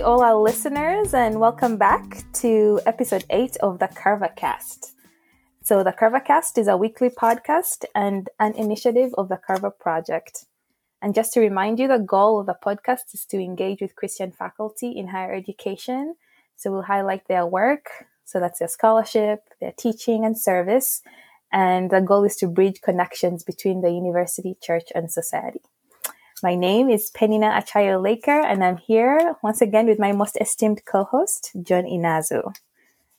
to all our listeners, and welcome back to episode 8 of the CarverCast. So, the CarverCast is a weekly podcast and an initiative of the Carver Project. And just to remind you, the goal of the podcast is to engage with Christian faculty in higher education. So, we'll highlight their work. So, that's their scholarship, their teaching, and service. And the goal is to bridge connections between the university, church, and society. My name is Penina Acayo Laker, and I'm here once again with my most esteemed co-host, John Inazu.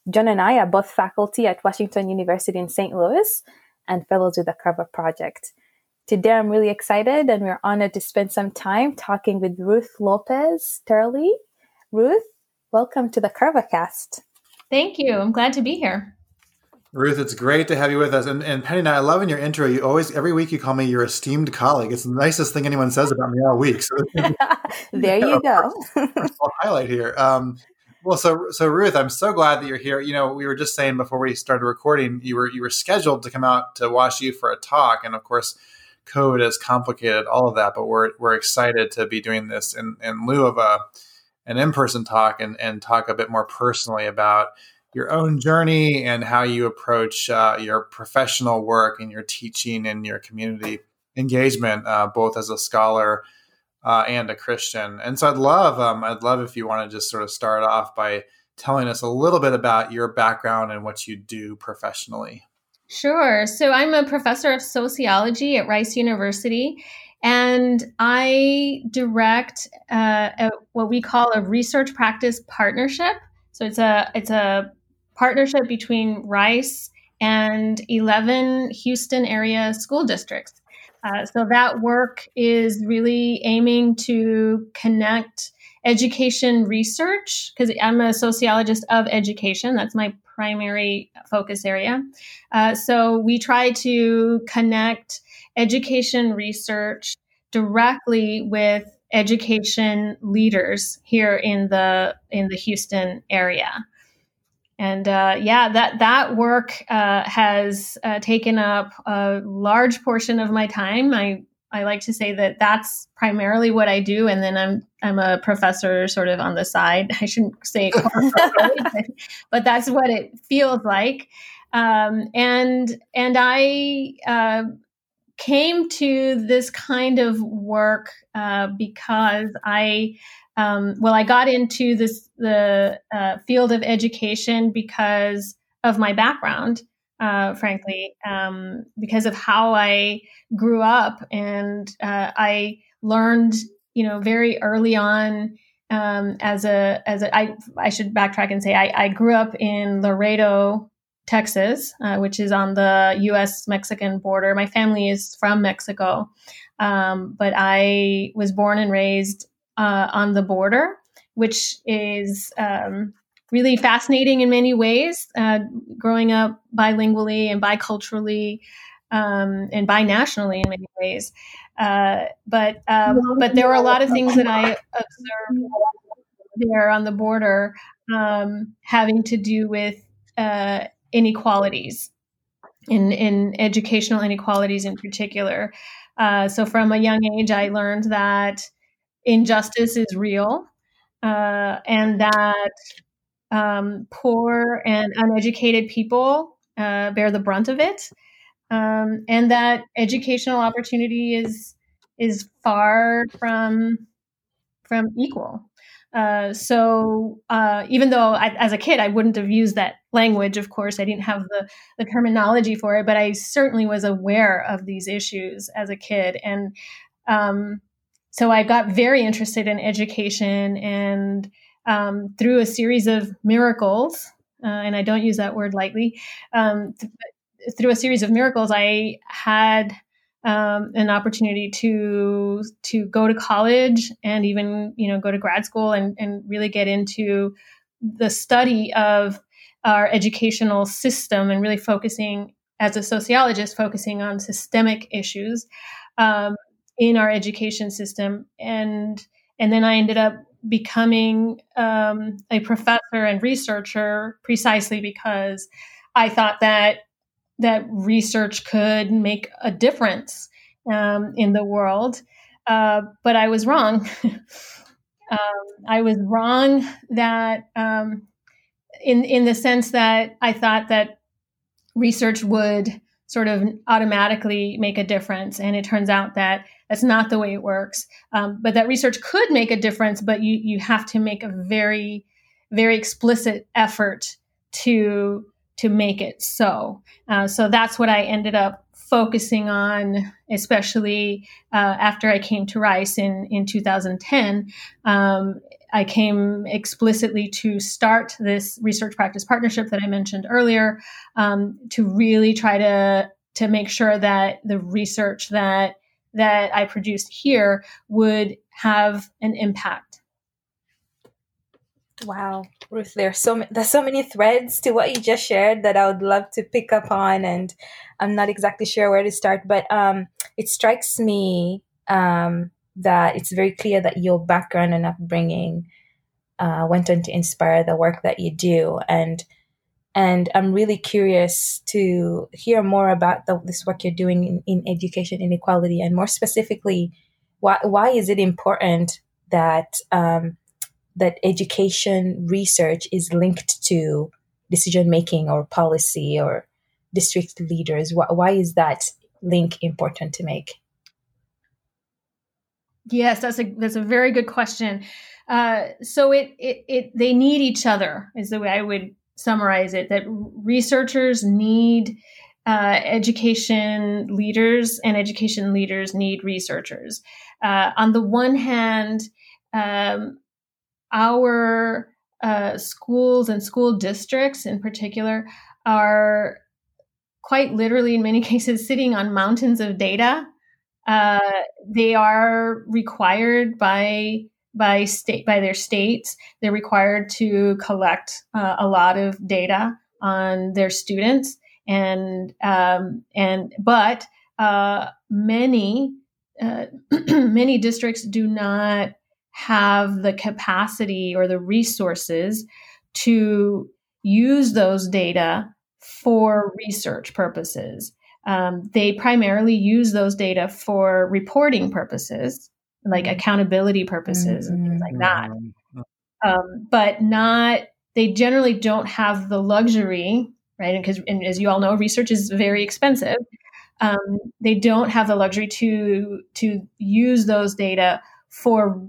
John and I are both faculty at Washington University in St. Louis and fellows with the Carver Project. Today, I'm really excited and we're honored to spend some time talking with Ruth Lopez Turley. Ruth, welcome to the CarverCast. Thank you. I'm glad to be here. Ruth, it's great to have you with us. And, and Penny and I, love in your intro, you always, every week you call me your esteemed colleague. It's the nicest thing anyone says about me all week. So there you go. I'll highlight here. Um, well, so so Ruth, I'm so glad that you're here. You know, we were just saying before we started recording, you were you were scheduled to come out to WashU for a talk, and of course, COVID has complicated all of that. But we're we're excited to be doing this in in lieu of a an in person talk and and talk a bit more personally about your own journey and how you approach uh, your professional work and your teaching and your community engagement, uh, both as a scholar uh, and a Christian. And so I'd love, um, I'd love if you want to just sort of start off by telling us a little bit about your background and what you do professionally. Sure. So I'm a professor of sociology at Rice University, and I direct uh, a, what we call a research practice partnership. So it's a it's a partnership between Rice and 11 Houston area school districts. Uh, so that work is really aiming to connect education research, because I'm a sociologist of education. That's my primary focus area. Uh, so we try to connect education research directly with education leaders here in the in the Houston area and uh, yeah, that that work uh, has uh, taken up a large portion of my time. I I like to say that that's primarily what I do, and then I'm I'm a professor sort of on the side. I shouldn't say, but, but that's what it feels like. Um, and and I uh, came to this kind of work uh, because I um, well, I got into this the uh, field of education because of my background, uh, frankly, um, because of how I grew up, and uh, I learned, you know, very early on um, as a as a I I should backtrack and say I, I grew up in Laredo. Texas, uh, which is on the U.S. Mexican border. My family is from Mexico, um, but I was born and raised uh, on the border, which is um, really fascinating in many ways. Uh, growing up bilingually and biculturally um, and binationally in many ways, uh, but um, but there were a lot of things that I observed there on the border um, having to do with uh, inequalities in in educational inequalities in particular. Uh, so from a young age, I learned that injustice is real uh, and that um, poor and uneducated people uh, bear the brunt of it um, and that educational opportunity is is far from from equal uh, so uh, even though I, as a kid I wouldn't have used that language, of course, I didn't have the, the terminology for it, but I certainly was aware of these issues as a kid. And um, so I got very interested in education and um, through a series of miracles, uh, and I don't use that word lightly, um, th- through a series of miracles, I had um, an opportunity to to go to college and even you know go to grad school and, and really get into the study of our educational system and really focusing as a sociologist focusing on systemic issues. Um, in our education system. And and then i ended up becoming um, a professor and researcher precisely because i thought that that research could make a difference um, in the world. Uh, but i was wrong. Um, I was wrong that um, in in the sense that I thought that research would sort of automatically make a difference, and it turns out that that's not the way it works. Um, but that research could make a difference, but you you have to make a very very explicit effort to to make it so. Uh, so that's what I ended up focusing on, especially uh, after I came to Rice in in 2010. Um, I came explicitly to start this research practice partnership that I mentioned earlier um, to really try to to make sure that the research that that I produced here would have an impact. Wow, Ruth, there's so there's so many threads to what you just shared that I would love to pick up on, and I'm not exactly sure where to start. But um, it strikes me um, that it's very clear that your background and upbringing uh, went on to inspire the work that you do, and and I'm really curious to hear more about the, this work you're doing in, in education inequality, and more specifically, why why is it important that um, that education research is linked to decision making or policy or district leaders? Why, why is that link important to make? Yes, that's a that's a very good question. Uh, so it, it it they need each other is the way I would summarize it. That researchers need uh, education leaders, and education leaders need researchers. Uh, on the one hand, um, our uh, schools and school districts in particular are quite literally, in many cases, sitting on mountains of data. Uh, they are required by by state by their states. They're required to collect uh, a lot of data on their students, and um, and but uh, many uh, many districts do not have the capacity or the resources to use those data for research purposes. Um, they primarily use those data for reporting purposes, like accountability purposes mm-hmm. and things like that. Mm-hmm. Um, but not, they generally don't have the luxury, right? Because, as you all know, research is very expensive. Um, they don't have the luxury to to use those data for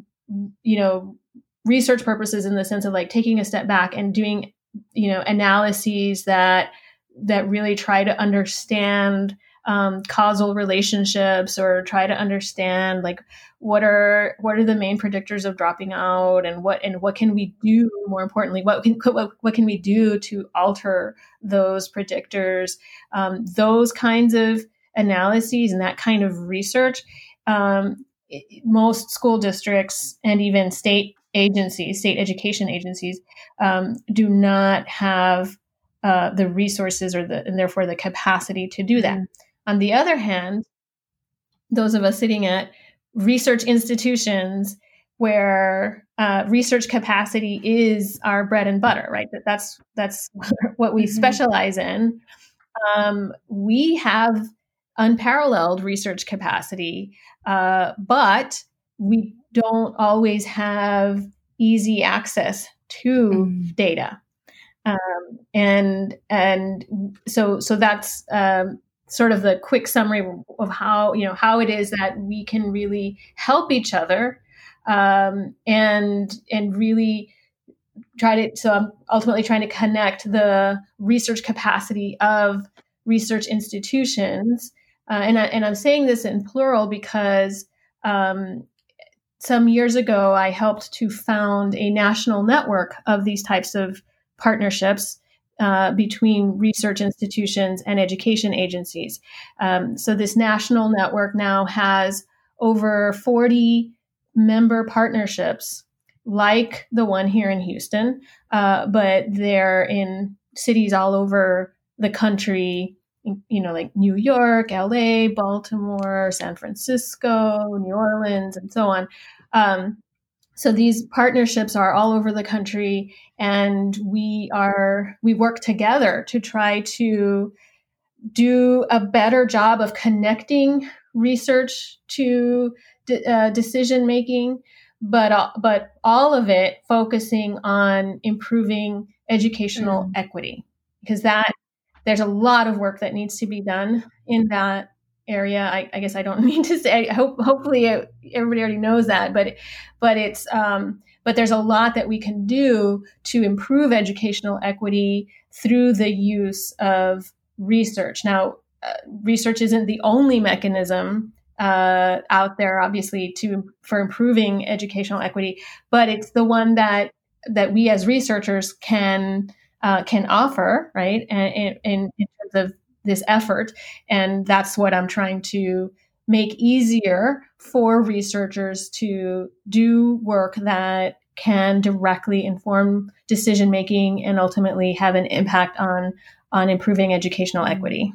you know research purposes in the sense of like taking a step back and doing you know analyses that that really try to understand um, causal relationships or try to understand like what are what are the main predictors of dropping out and what and what can we do more importantly what can what, what can we do to alter those predictors um, those kinds of analyses and that kind of research um, most school districts and even state agencies, state education agencies, um, do not have uh, the resources or the and therefore the capacity to do that. On the other hand, those of us sitting at research institutions where uh, research capacity is our bread and butter, right? That that's that's what we mm-hmm. specialize in. Um, we have unparalleled research capacity, uh, but we don't always have easy access to mm. data. Um, and and so so that's um, sort of the quick summary of how you know how it is that we can really help each other um, and and really try to so i'm ultimately trying to connect the research capacity of research institutions uh, and, I, and I'm saying this in plural because um, some years ago, I helped to found a national network of these types of partnerships uh, between research institutions and education agencies. Um, so, this national network now has over 40 member partnerships, like the one here in Houston, uh, but they're in cities all over the country you know, like New York, LA, Baltimore, San Francisco, New Orleans, and so on. Um, so these partnerships are all over the country, and we are we work together to try to do a better job of connecting research to uh, decision making, but uh, but all of it focusing on improving educational mm. equity because that there's a lot of work that needs to be done in that area. I, I guess I don't mean to say. I hope hopefully it, everybody already knows that, but but it's um, but there's a lot that we can do to improve educational equity through the use of research. Now, uh, research isn't the only mechanism uh, out there, obviously, to for improving educational equity, but it's the one that that we as researchers can uh, can offer, right? And in terms of this effort, and that's what I'm trying to make easier for researchers to do work that can directly inform decision making and ultimately have an impact on on improving educational equity.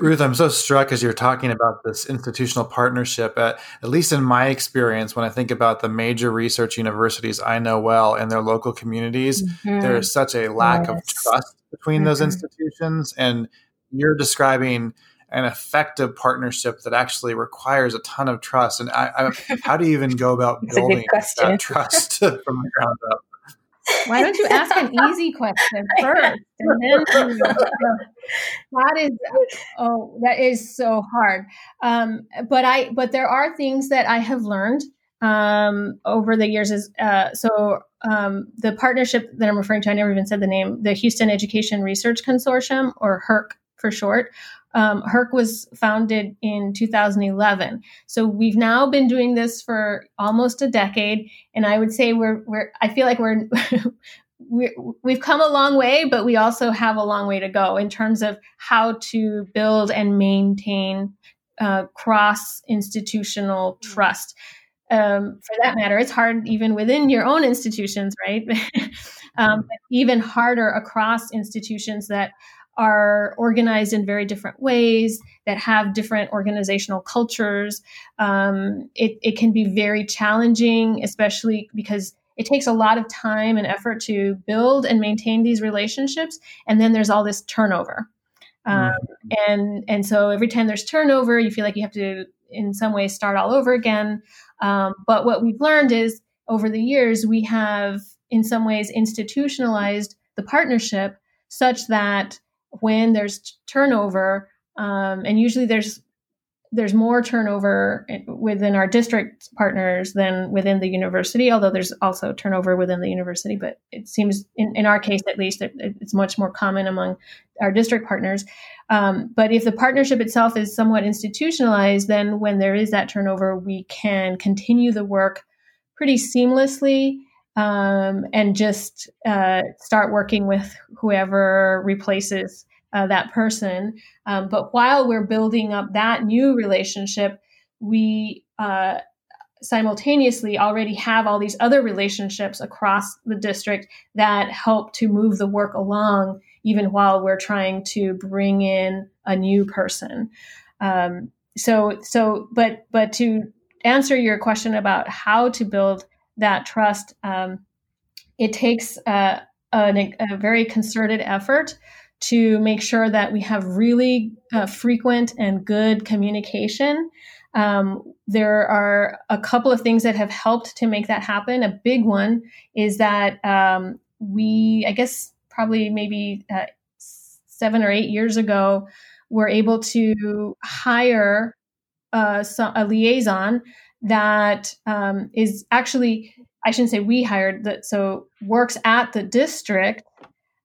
Ruth, I'm so struck as you're talking about this institutional partnership. At, at least in my experience, when I think about the major research universities I know well in their local communities, mm-hmm. there is such a lack yes. of trust between mm-hmm. those institutions. And you're describing an effective partnership that actually requires a ton of trust. And I, I, how do you even go about building that trust from the ground up? Why don't you ask an easy question first, and then that is oh that is so hard. Um, but I but there are things that I have learned um, over the years. Is uh, so um, the partnership that I'm referring to. I never even said the name. The Houston Education Research Consortium, or HERC for short, um, HERC was founded in 2011. So we've now been doing this for almost a decade, and I would say we're we're I feel like we're we we've come a long way, but we also have a long way to go in terms of how to build and maintain uh, cross institutional mm-hmm. Um, for that matter, it's hard even within your own institutions, right? um, even harder across institutions that are organized in very different ways that have different organizational cultures. Um, it, it can be very challenging, especially because it takes a lot of time and effort to build and maintain these relationships. And then there's all this turnover. Um, mm-hmm. and and so every time there's turnover, you feel like you have to, in some ways, start all over again. Um, but what we've learned is over the years, we have, in some ways, institutionalized the partnership such that when there's turnover, um, and usually there's there's more turnover within our district partners than within the university, although there's also turnover within the university. But it seems, in, in our case at least, that it's much more common among our district partners. Um, but if the partnership itself is somewhat institutionalized, then when there is that turnover, we can continue the work pretty seamlessly um, and just uh, start working with whoever replaces uh, that person. Um, but while we're building up that new relationship, we uh, simultaneously already have all these other relationships across the district that help to move the work along, even while we're trying to bring in a new person. Um, so, so, but, but to answer your question about how to build that trust, um, it takes uh, a, a, very concerted effort to make sure that we have really uh, frequent and good communication. Um, there are a couple of things that have helped to make that happen. A big one is that um, we, I guess, probably maybe uh, seven or eight years ago, were able to hire uh, a liaison that um, is actually I shouldn't say we hired that so works at the district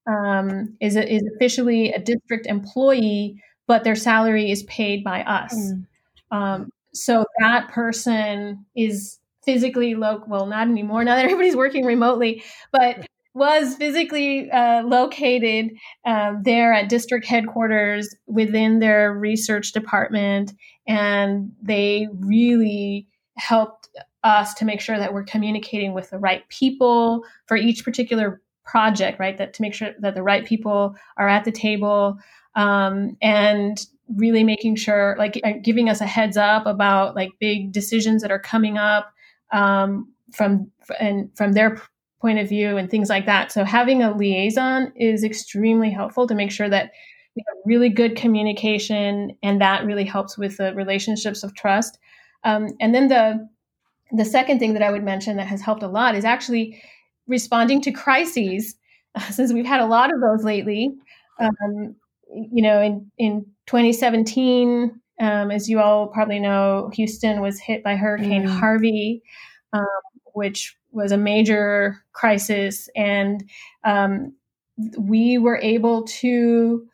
um, is a, is officially a district employee, but their salary is paid by us. Mm. Um, so that person is physically local. Well, not anymore. Now that everybody's working remotely, but was physically uh, located um, there at district headquarters within their research department, and they really helped us to make sure that we're communicating with the right people for each particular project, right? That to make sure that the right people are at the table um, and really making sure, like, uh, giving us a heads up about like big decisions that are coming up um, from and from their point of view and things like that. So having a liaison is extremely helpful to make sure that we have really good communication, and that really helps with the relationships of trust. Um, and then the the second thing that I would mention that has helped a lot is actually responding to crises, since we've had a lot of those lately. Um, you know, in in 2017, um, as you all probably know, Houston was hit by Hurricane mm. Harvey, um, which was a major crisis, and um, we were able to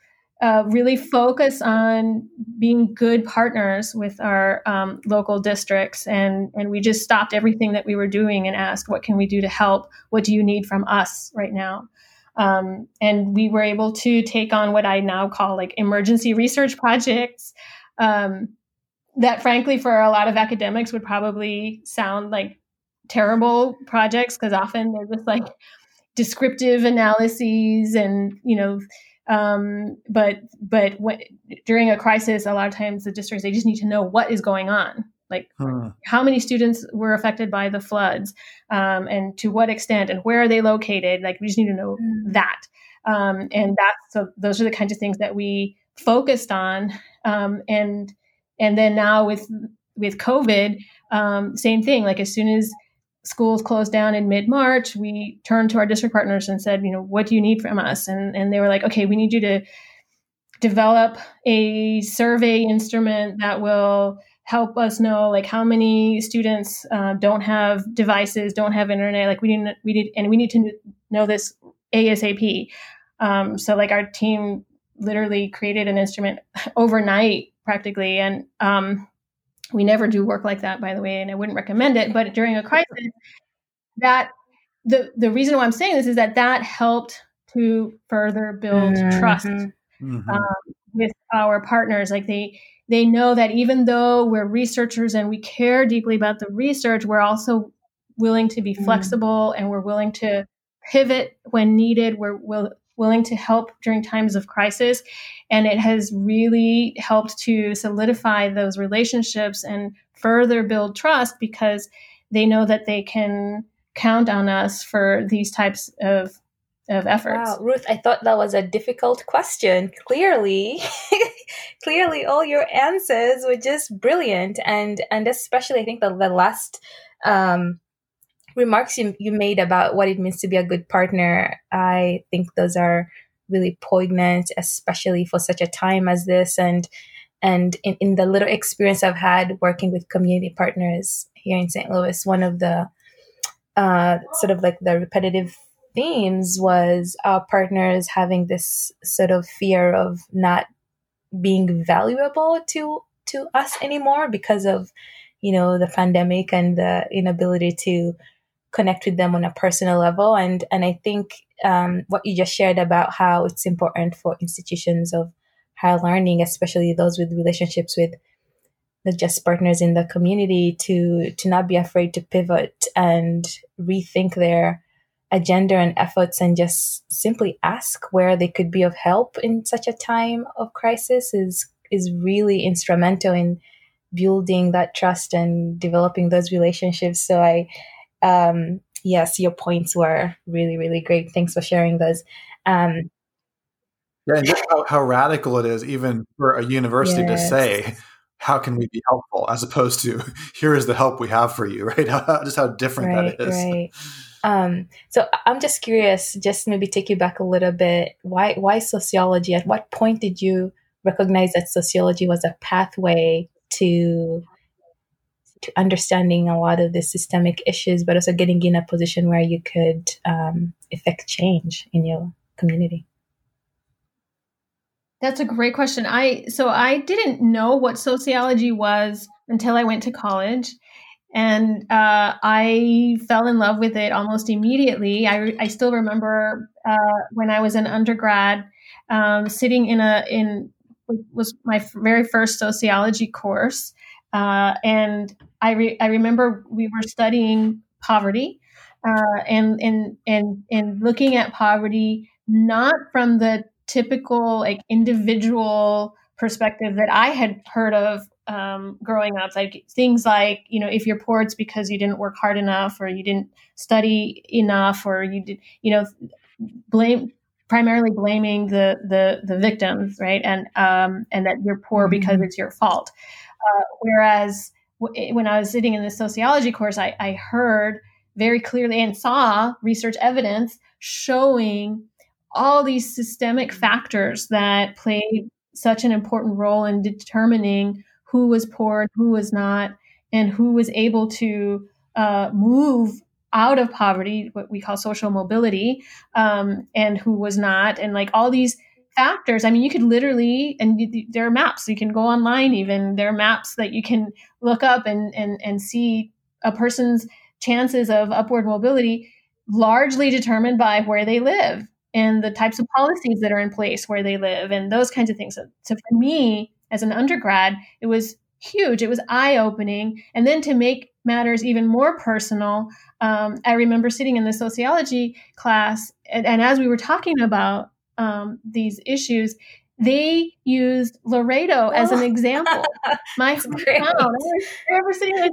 uh, really focus on being good partners with our um, local districts. And and we just stopped everything that we were doing and asked what can we do to help? What do you need from us right now? Um, and we were able to take on what i now call like emergency research projects um, that frankly for a lot of academics would probably sound like terrible projects because often they're just like descriptive analyses and you know um, but but when, during a crisis, a lot of times the districts they just need to know what is going on, like hmm. how many students were affected by the floods, um, and to what extent, and where are they located. Like we just need to know hmm. that, um, and that's so those are the kinds of things that we focused on, um, and and then now with with COVID, um, same thing. Like as soon as schools closed down in mid March, we turned to our district partners and said, you know, what do you need from us? And, and they were like, okay, we need you to develop a survey instrument that will help us know like how many students uh, don't have devices, don't have internet. Like we need, we need, and we need to know this ASAP. Um, so like our team literally created an instrument overnight practically. And, um, we never do work like that, by the way, and I wouldn't recommend it. But during a crisis, that the the reason why I'm saying this is that that helped to further build mm-hmm. trust mm-hmm. Um, with our partners. Like they they know that even though we're researchers and we care deeply about the research, we're also willing to be mm-hmm. flexible and we're willing to pivot when needed. We're will, willing to help during times of crisis. And it has really helped to solidify those relationships and further build trust because they know that they can count on us for these types of of efforts. Wow, Ruth, I thought that was a difficult question. Clearly, clearly all your answers were just brilliant and and especially I think the, the last um remarks you, you made about what it means to be a good partner, I think those are really poignant, especially for such a time as this. And and in, in the little experience I've had working with community partners here in St. Louis, one of the uh, sort of like the repetitive themes was our partners having this sort of fear of not being valuable to to us anymore because of you know the pandemic and the inability to connect with them on a personal level. And and I think um, what you just shared about how it's important for institutions of higher learning, especially those with relationships with the just partners in the community, to to not be afraid to pivot and rethink their agenda and efforts and just simply ask where they could be of help in such a time of crisis is is really instrumental in building that trust and developing those relationships so i um, yes, your points were really, really great. Thanks for sharing those. Um, yeah, and just how, how, radical it is, even for a university yes. to say, "How can we be helpful?" as opposed to, "Here is the help we have for you." Right? just how different right, that is. Right. Um, so I'm just curious, just maybe take you back a little bit. Why why sociology? At what point did you recognize that sociology was a pathway to to understanding a lot of the systemic issues, but also getting in a position where you could um, effect change in your community? That's a great question. I so I didn't know what sociology was until I went to college, and uh, I fell in love with it almost immediately. I, I still remember uh, when I was an undergrad, um, sitting in a in was my very first sociology course, uh, and I, re- I remember we were studying poverty uh, and, and, and, and looking at poverty not from the typical like individual perspective that I had heard of um, growing up, like things like you know if you're poor, it's because you didn't work hard enough, or you didn't study enough, or you did you know blame primarily blaming the the the victims, right? And um, and that you're poor mm-hmm. because it's your fault. Uh, whereas when I was sitting in the sociology course, I, I heard very clearly and saw research evidence showing all these systemic factors that played such an important role in determining who was poor and who was not, and who was able to uh, move out of poverty, what we call social mobility, um, and who was not, and like all these factors. I mean, you could literally, and you, there are maps. You can go online. Even there are maps that you can look up and and and see a person's chances of upward mobility largely determined by where they live and the types of policies that are in place where they live and those kinds of things. So, so for me, as an undergrad, it was huge. It was eye opening. And then to make matters even more personal, um, I remember sitting in the sociology class, and, and as we were talking about um, these issues, they used Laredo as an example. My hometown. I remember sitting there,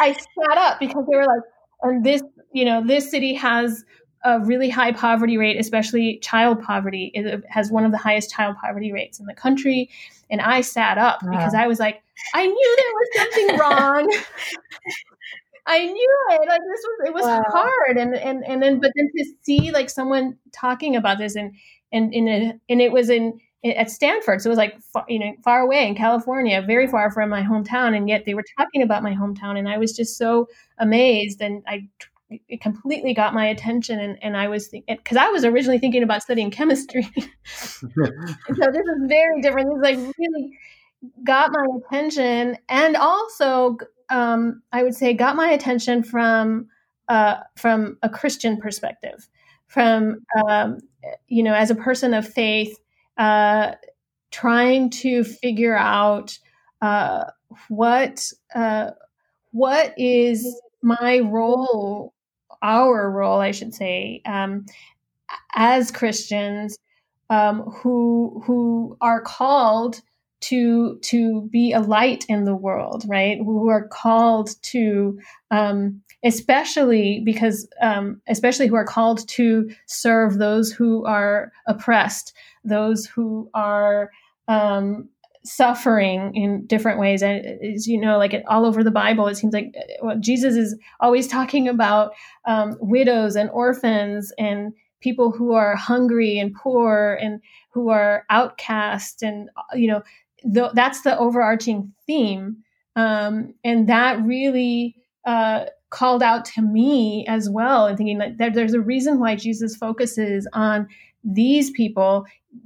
I sat up because they were like, and this, you know, this city has a really high poverty rate, especially child poverty. It has one of the highest child poverty rates in the country. And I sat up wow. because I was like, I knew there was something wrong. I knew it. Like this was it was wow. hard, and and and then but then to see like someone talking about this and and in a and it was in at Stanford, so it was like you know far away in California, very far from my hometown, and yet they were talking about my hometown, and I was just so amazed, and I it completely got my attention. And, and i was because i was originally thinking about studying chemistry. So this is very different. This like really got my attention. And also um, i would say got my attention from uh, from a christian perspective from um, you know as a person of faith uh, trying to figure out uh, what uh, what is my role our role, I should say, um, as Christians um, who who are called to to be a light in the world, right? Who are called to, um, especially because, um, especially who are called to serve those who are oppressed, those who are um, suffering in different ways. And as you know, like all over the Bible, it seems like well, Jesus is always talking about um, widows and orphans and people who are hungry and poor and who are outcast. And, you know, th- that's the overarching theme. Um, and that really uh, called out to me as well, and thinking that there's a reason why Jesus focuses on these people.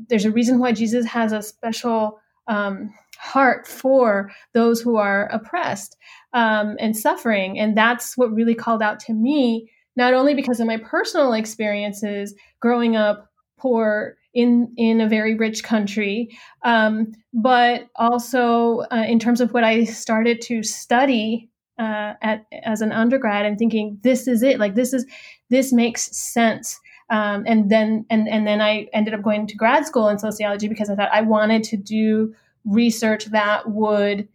There's a reason why Jesus has a special um, heart for those who are oppressed um, and suffering. And that's what really called out to me, not only because of my personal experiences growing up poor in in a very rich country, um, but also uh, in terms of what I started to study uh, at as an undergrad and thinking this is it, like this is this makes sense. Um, and then and and then I ended up going to grad school in sociology because I thought I wanted to do research that would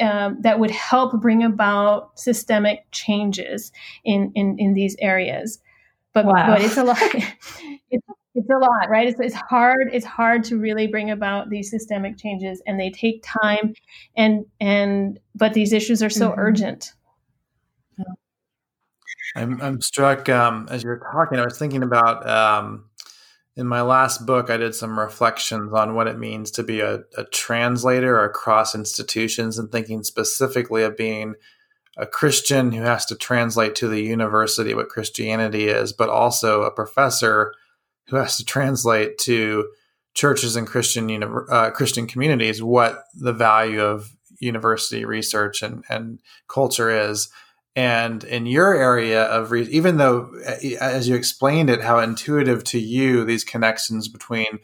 um, that would help bring about systemic changes in in, in these areas. But wow. but it's a lot. it's, it's a lot, right? It's, it's hard. It's hard to really bring about these systemic changes, and they take time. And and but these issues are so mm-hmm. urgent. I'm, I'm struck um, as you're talking. I was thinking about um, in my last book, I did some reflections on what it means to be a, a translator across institutions and thinking specifically of being a Christian who has to translate to the university what Christianity is, but also a professor who has to translate to churches and Christian uh, Christian communities what the value of university research and, and culture is. And in your area of, re- even though, as you explained it, how intuitive to you these connections between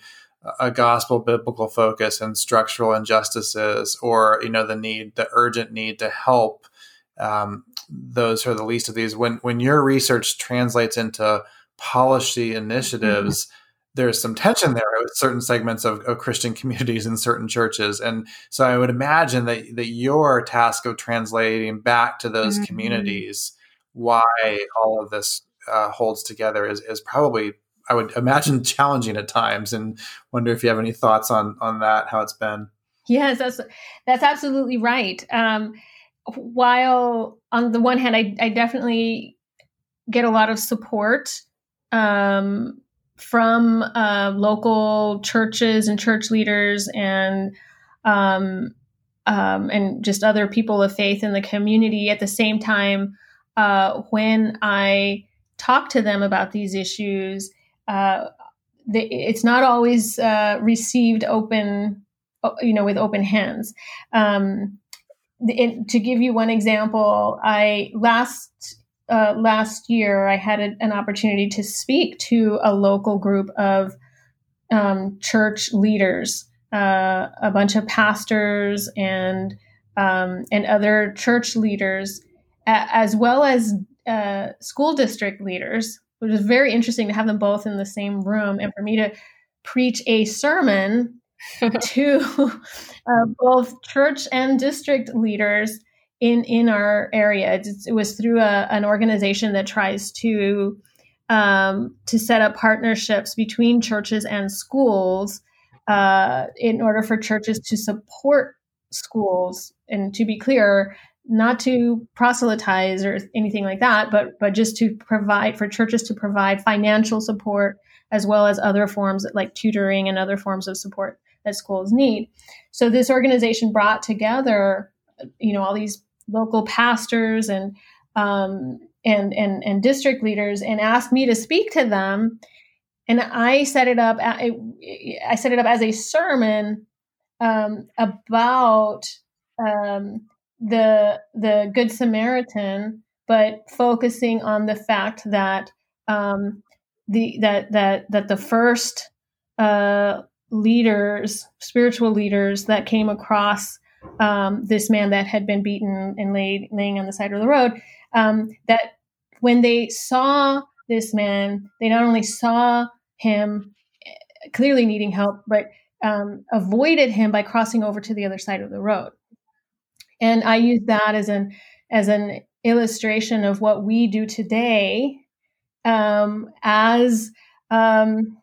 a gospel biblical focus and structural injustices, or you know the need, the urgent need to help um, those who are the least of these. When when your research translates into policy initiatives. Mm-hmm there's some tension there with certain segments of, of, Christian communities in certain churches. And so I would imagine that, that your task of translating back to those mm-hmm. communities why all of this uh, holds together is, is probably, I would imagine, challenging at times. And wonder if you have any thoughts on on that, how it's been. Yes, that's that's absolutely right. Um, while on the one hand, I, I definitely get a lot of support um, from uh, local churches and church leaders and um, um, and just other people of faith in the community. At the same time, uh, when I talk to them about these issues, uh, they, it's not always uh, received open, you know, with open hands. Um, it, to give you one example, I last uh, last year I had a, an opportunity to speak to a local group of um, church leaders, uh, a bunch of pastors and um, and other church leaders, as well as uh, school district leaders. It was very interesting to have them both in the same room and for me to preach a sermon to uh, both church and district leaders in in our area. It, it was through a, an organization that tries to um, to set up partnerships between churches and schools uh, in order for churches to support schools. And to be clear, not to proselytize or anything like that, but but just to provide for churches to provide financial support as well as other forms like tutoring and other forms of support that schools need. So this organization brought together, you know, all these local pastors and um, and and and district leaders and asked me to speak to them. And I set it up. I set it up as a sermon um, about um, the the Good Samaritan, but focusing on the fact that um, the that that that the first uh, leaders, spiritual leaders that came across um, this man that had been beaten and laid laying on the side of the road, um, that when they saw this man, they not only saw him eh, clearly needing help, but um, avoided him by crossing over to the other side of the road. And I use that as an as an illustration of what we do today um, as um,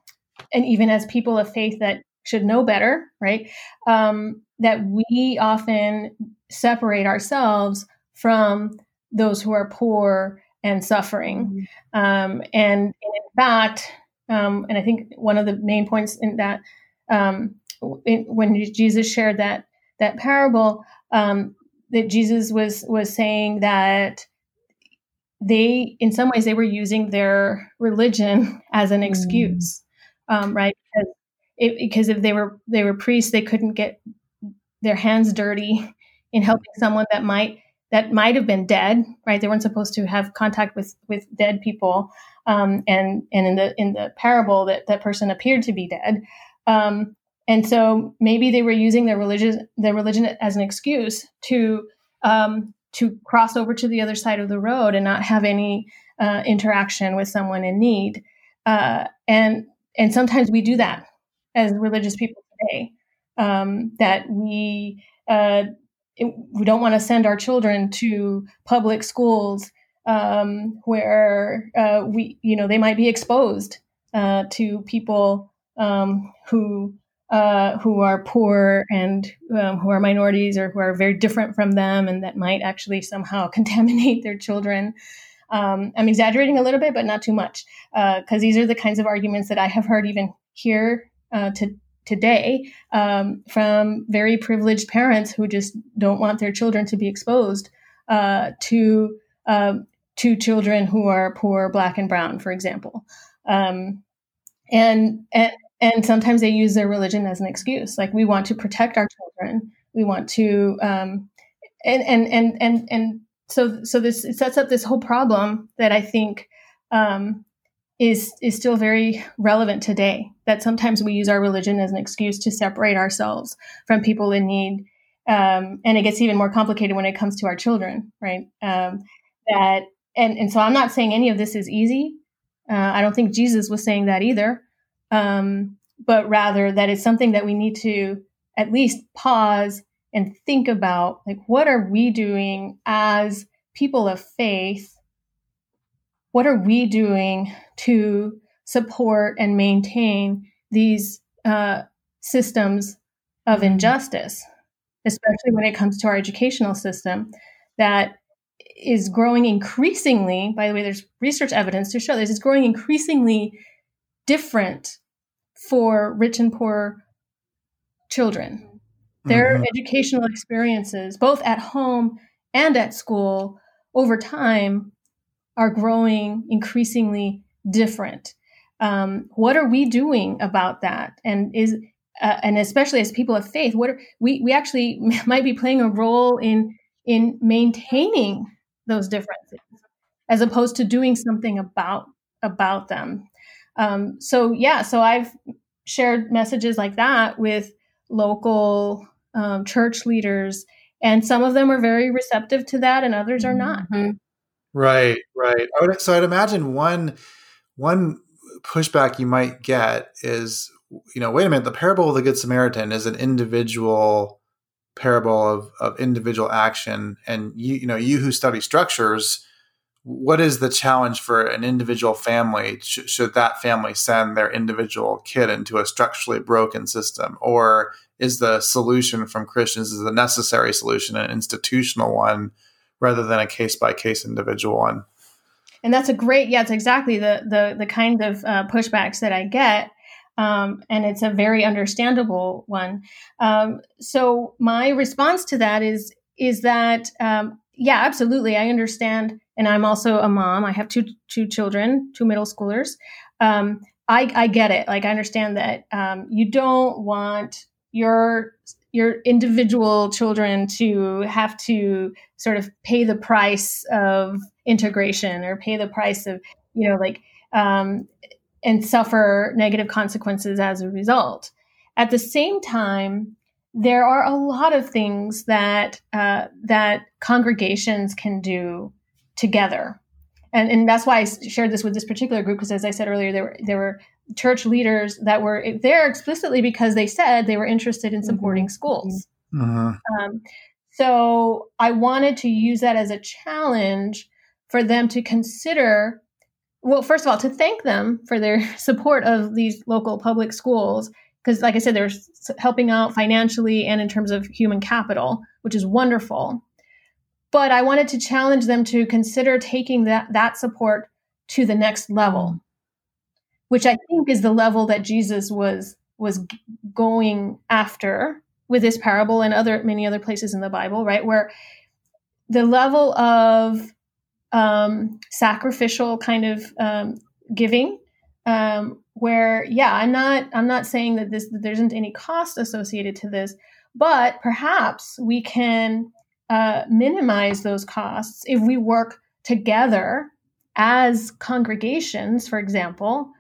and even as people of faith that should know better, right? Um, that we often separate ourselves from those who are poor and suffering. Mm-hmm. Um, and, and, in fact, um, and I think one of the main points in that, um, in, when Jesus shared that that parable, um, that Jesus was was saying that they, in some ways, they were using their religion as an excuse, mm. right? It, because if they were they were priests, they couldn't get their hands dirty in helping someone that might that might have been dead right? They weren't supposed to have contact with with dead people um, and and in the in the parable that that person appeared to be dead. Um, and so maybe they were using their religion their religion as an excuse to um, to cross over to the other side of the road and not have any uh, interaction with someone in need. Uh, and and sometimes we do that as religious people today um, that we uh, it, we don't want to send our children to public schools um, where uh, we you know they might be exposed uh, to people um, who uh, who are poor and um, who are minorities or who are very different from them and that might actually somehow contaminate their children. Um, I'm exaggerating a little bit, but not too much, because uh, these are the kinds of arguments that I have heard even here uh, to today um, from very privileged parents who just don't want their children to be exposed uh, to um, to children who are poor, black and brown, for example. Um, and, and and sometimes they use their religion as an excuse, like we want to protect our children, we want to, um, and and and and and so so this sets up this whole problem that I think um, is is still very relevant today. That sometimes we use our religion as an excuse to separate ourselves from people in need, um, and it gets even more complicated when it comes to our children, right? Um, that and and so I'm not saying any of this is easy. Uh, I don't think Jesus was saying that either, um, but rather that it's something that we need to at least pause and think about, like what are we doing as people of faith what are we doing to support and maintain these uh, systems of injustice, especially when it comes to our educational system? that is growing increasingly. By the way, there's research evidence to show this. It's growing increasingly different for rich and poor children. Their mm-hmm. educational experiences, both at home and at school, over time, are growing increasingly different. Um, what are we doing about that? And is uh, and especially as people of faith, what are, we we actually might be playing a role in in maintaining those differences, as opposed to doing something about about them. Um, so yeah, so I've shared messages like that with local um, church leaders, and some of them are very receptive to that, and others are not. Mm-hmm. Right, right. Would, so I'd imagine one one pushback you might get is, you know, wait a minute, the parable of the Good Samaritan is an individual parable of, of individual action, and you you know you who study structures what is the challenge for an individual family Sh- should that family send their individual kid into a structurally broken system or is the solution from christians is the necessary solution an institutional one rather than a case by case individual one and that's a great yeah it's exactly the the the kind of uh, pushbacks that i get um, and it's a very understandable one um, so my response to that is is that um, yeah absolutely i understand and I'm also a mom. I have two two children, two middle schoolers. Um, I, I get it. Like I understand that um, you don't want your your individual children to have to sort of pay the price of integration or pay the price of you know like um, and suffer negative consequences as a result. At the same time, there are a lot of things that uh, that congregations can do together. And, and that's why I shared this with this particular group because, as I said earlier, there were there were church leaders that were there explicitly because they said they were interested in supporting mm-hmm. schools. Mm-hmm. Um, so I wanted to use that as a challenge for them to consider. Well, first of all, to thank them for their support of these local public schools, because, like I said, they're helping out financially and in terms of human capital, which is wonderful but I wanted to challenge them to consider taking that, that support to the next level, which I think is the level that Jesus was was going after with this parable and other many other places in the Bible, right? Where the level of um, sacrificial kind of um, giving, um, where yeah, I'm not I'm not saying that this that there isn't any cost associated to this, but perhaps we can uh, minimize those costs if we work together as congregations, for example,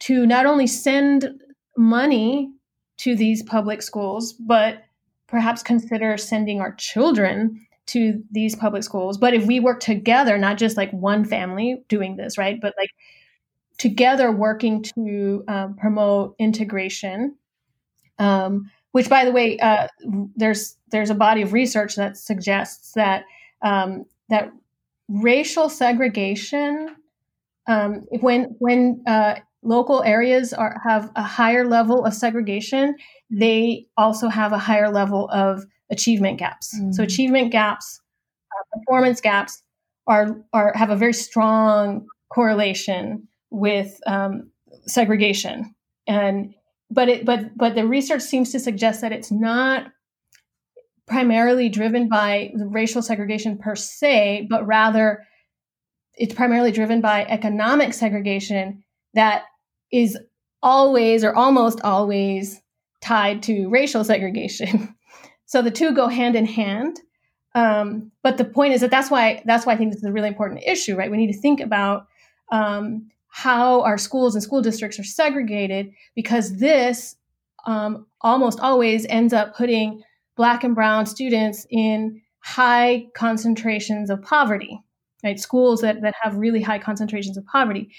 to not only send money to these public schools, but perhaps consider sending our children to these public schools. But if we work together, not just like one family doing this, right? But like together working to um, promote integration, um, which by the way uh, there's there's a body of research that suggests that um, that racial segregation um, when when uh, local areas are have a higher level of segregation they also have a higher level of achievement gaps mm-hmm. so achievement gaps uh, performance gaps are are have a very strong correlation with um, segregation and but it but but the research seems to suggest that it's not primarily driven by racial segregation per se, but rather it's primarily driven by economic segregation that is always or almost always tied to racial segregation. so the two go hand in hand. Um, but the point is that that's why that's why I think this is a really important issue, right? We need to think about um, how our schools and school districts are segregated because this um, almost always ends up putting black and brown students in high concentrations of poverty right schools that, that have really high concentrations of poverty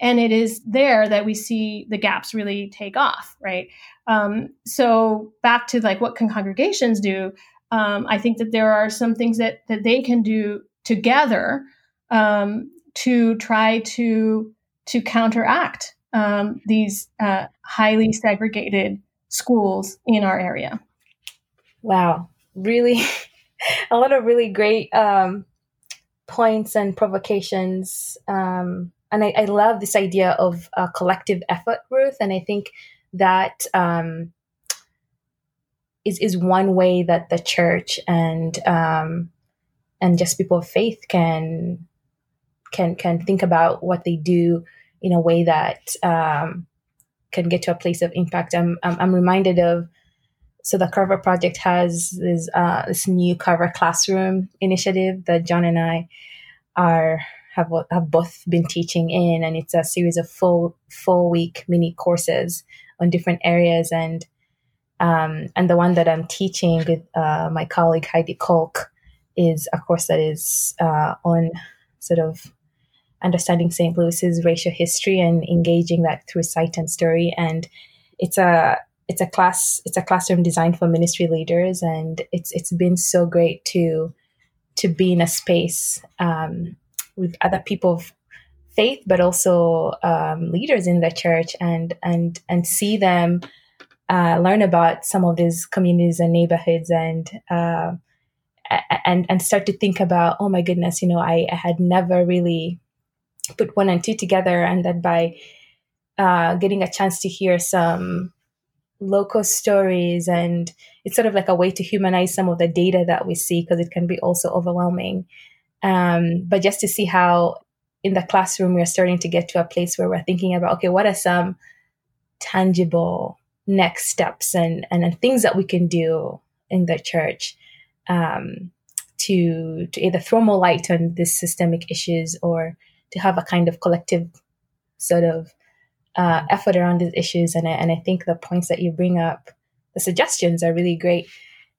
and it is there that we see the gaps really take off right um, so back to like what can congregations do um, i think that there are some things that that they can do together um, to try to to counteract um, these uh, highly segregated schools in our area. Wow, really, a lot of really great um, points and provocations. Um, and I, I, love this idea of a collective effort, Ruth. And I think that um, is is one way that the church and um, and just people of faith can can can think about what they do in a way that um, can get to a place of impact. I'm I'm, I'm reminded of so the Carver Project has this uh, this new Carver Classroom initiative that John and I are have have both been teaching in, and it's a series of full full week mini courses on different areas and um, and the one that I'm teaching with uh, my colleague Heidi Kolk is a course that is uh, on sort of understanding St. Louis's racial history and engaging that through sight and story. And it's a it's a class it's a classroom designed for ministry leaders, and it's it's been so great to to be in a space um, with other people of faith, but also um, leaders in the church, and and and see them uh, learn about some of these communities and neighborhoods and uh, and and start to think about oh my goodness you know I, I, had never really put one and two together and that by uh, getting a chance to hear some local stories and it's sort of like a way to humanize some of the data that we see because it can be also overwhelming um, but just to see how in the classroom we're starting to get to a place where we're thinking about okay what are some tangible next steps and, and, and things that we can do in the church um, to to either throw more light on these systemic issues or to have a kind of collective sort of uh, effort around these issues. And I, and I think the points that you bring up, the suggestions are really great.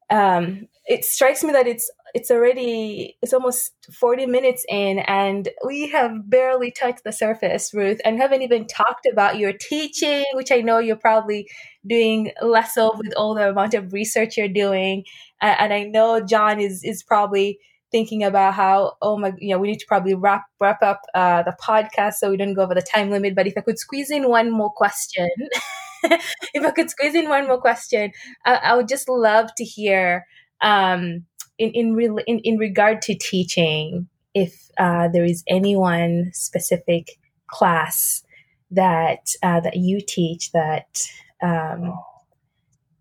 Um, it strikes me that it's it's already it's almost 40 minutes in and we have barely touched the surface ruth. And haven't even talked about your teaching which i know you're probably doing less of with all the amount of research you're doing. And i know john is is probably thinking about how oh my you know we need to probably wrap wrap up uh, the podcast so we don't go over the time limit. But if i could squeeze in one more question if i could squeeze in one more question I, I would just love to hear um, in in, real, in in regard to teaching, if uh, there is any one specific class that uh, that you teach that um,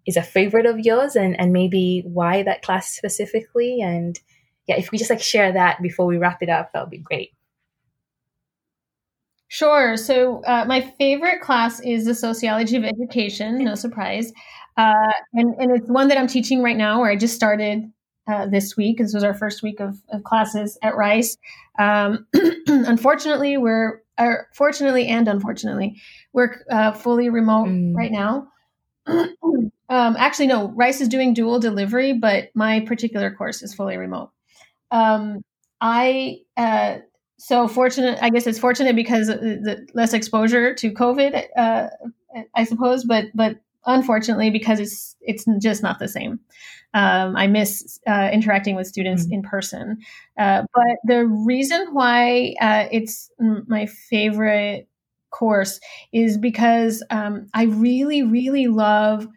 is a favorite of yours, and and maybe why that class specifically, and yeah, if we just like share that before we wrap it up, that would be great. Sure. So uh, my favorite class is the sociology of education. No surprise, uh, and and it's one that I'm teaching right now, where I just started uh, this week. This was our first week of, of classes at Rice. Um, unfortunately, we're fortunately and unfortunately we're uh, fully remote mm. right now. um, actually, no, Rice is doing dual delivery, but my particular course is fully remote. Um, I uh, so fortunate. I guess it's fortunate because the less exposure to COVID, uh, I suppose, but but unfortunately because it's it's just not the same. Um, I miss uh, interacting with students mm-hmm. in person. Uh, but the reason why uh, it's my favorite course is because um, I really, really love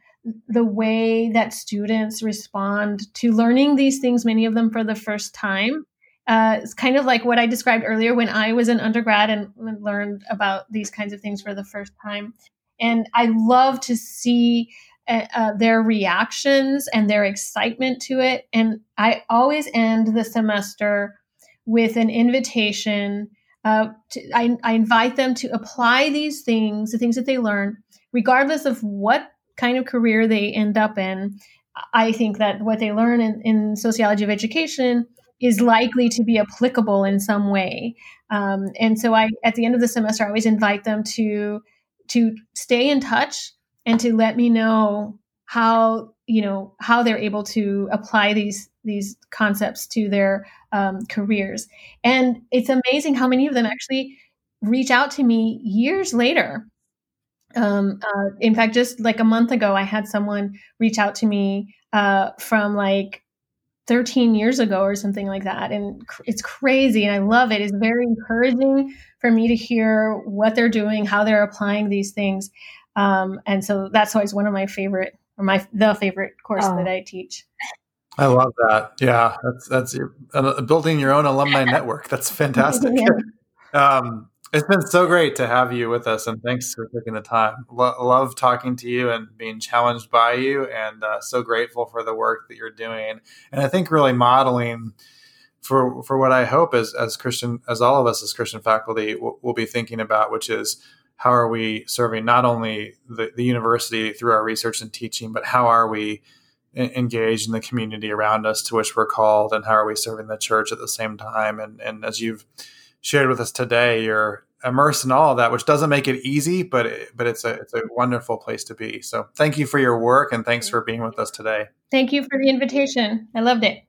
the way that students respond to learning these things, many of them for the first time. Uh, it's kind of like what I described earlier when I was an undergrad and learned about these kinds of things for the first time. And I love to see uh, their reactions and their excitement to it. And I always end the semester with an invitation. Uh, to, I, I invite them to apply these things, the things that they learn, regardless of what kind of career they end up in. I think that what they learn in, in sociology of education is likely to be applicable in some way. Um, and so I, at the end of the semester, I always invite them to to stay in touch and to let me know how you know how they're able to apply these these concepts to their um, careers. And it's amazing how many of them actually reach out to me years later. Um, uh, in fact just like a month ago i had someone reach out to me uh, from like 13 years ago or something like that. And it's crazy and i love it. It's very encouraging for me to hear what they're doing how they're applying these things um, and so that's always one of my favorite or my the favorite course oh. that I teach. I love that. Yeah, that's that's your, uh, building your own alumni network. That's fantastic. yeah. um, it's been so great to have you with us, and thanks for taking the time. Lo- love talking to you and being challenged by you, and uh, so grateful for the work that you're doing. And I think really modeling for for what I hope as as Christian as all of us as Christian faculty will, will be thinking about, which is how are we serving not only the, the university through our research and teaching, but how are we engaged in the community around us to which we're called, and how are we serving the church at the same time? And and as you've shared with us today, you're immersed in all of that, which doesn't make it easy, but it, but it's a it's a wonderful place to be. So thank you for your work and thanks for being with us today. Thank you for the invitation. I loved it.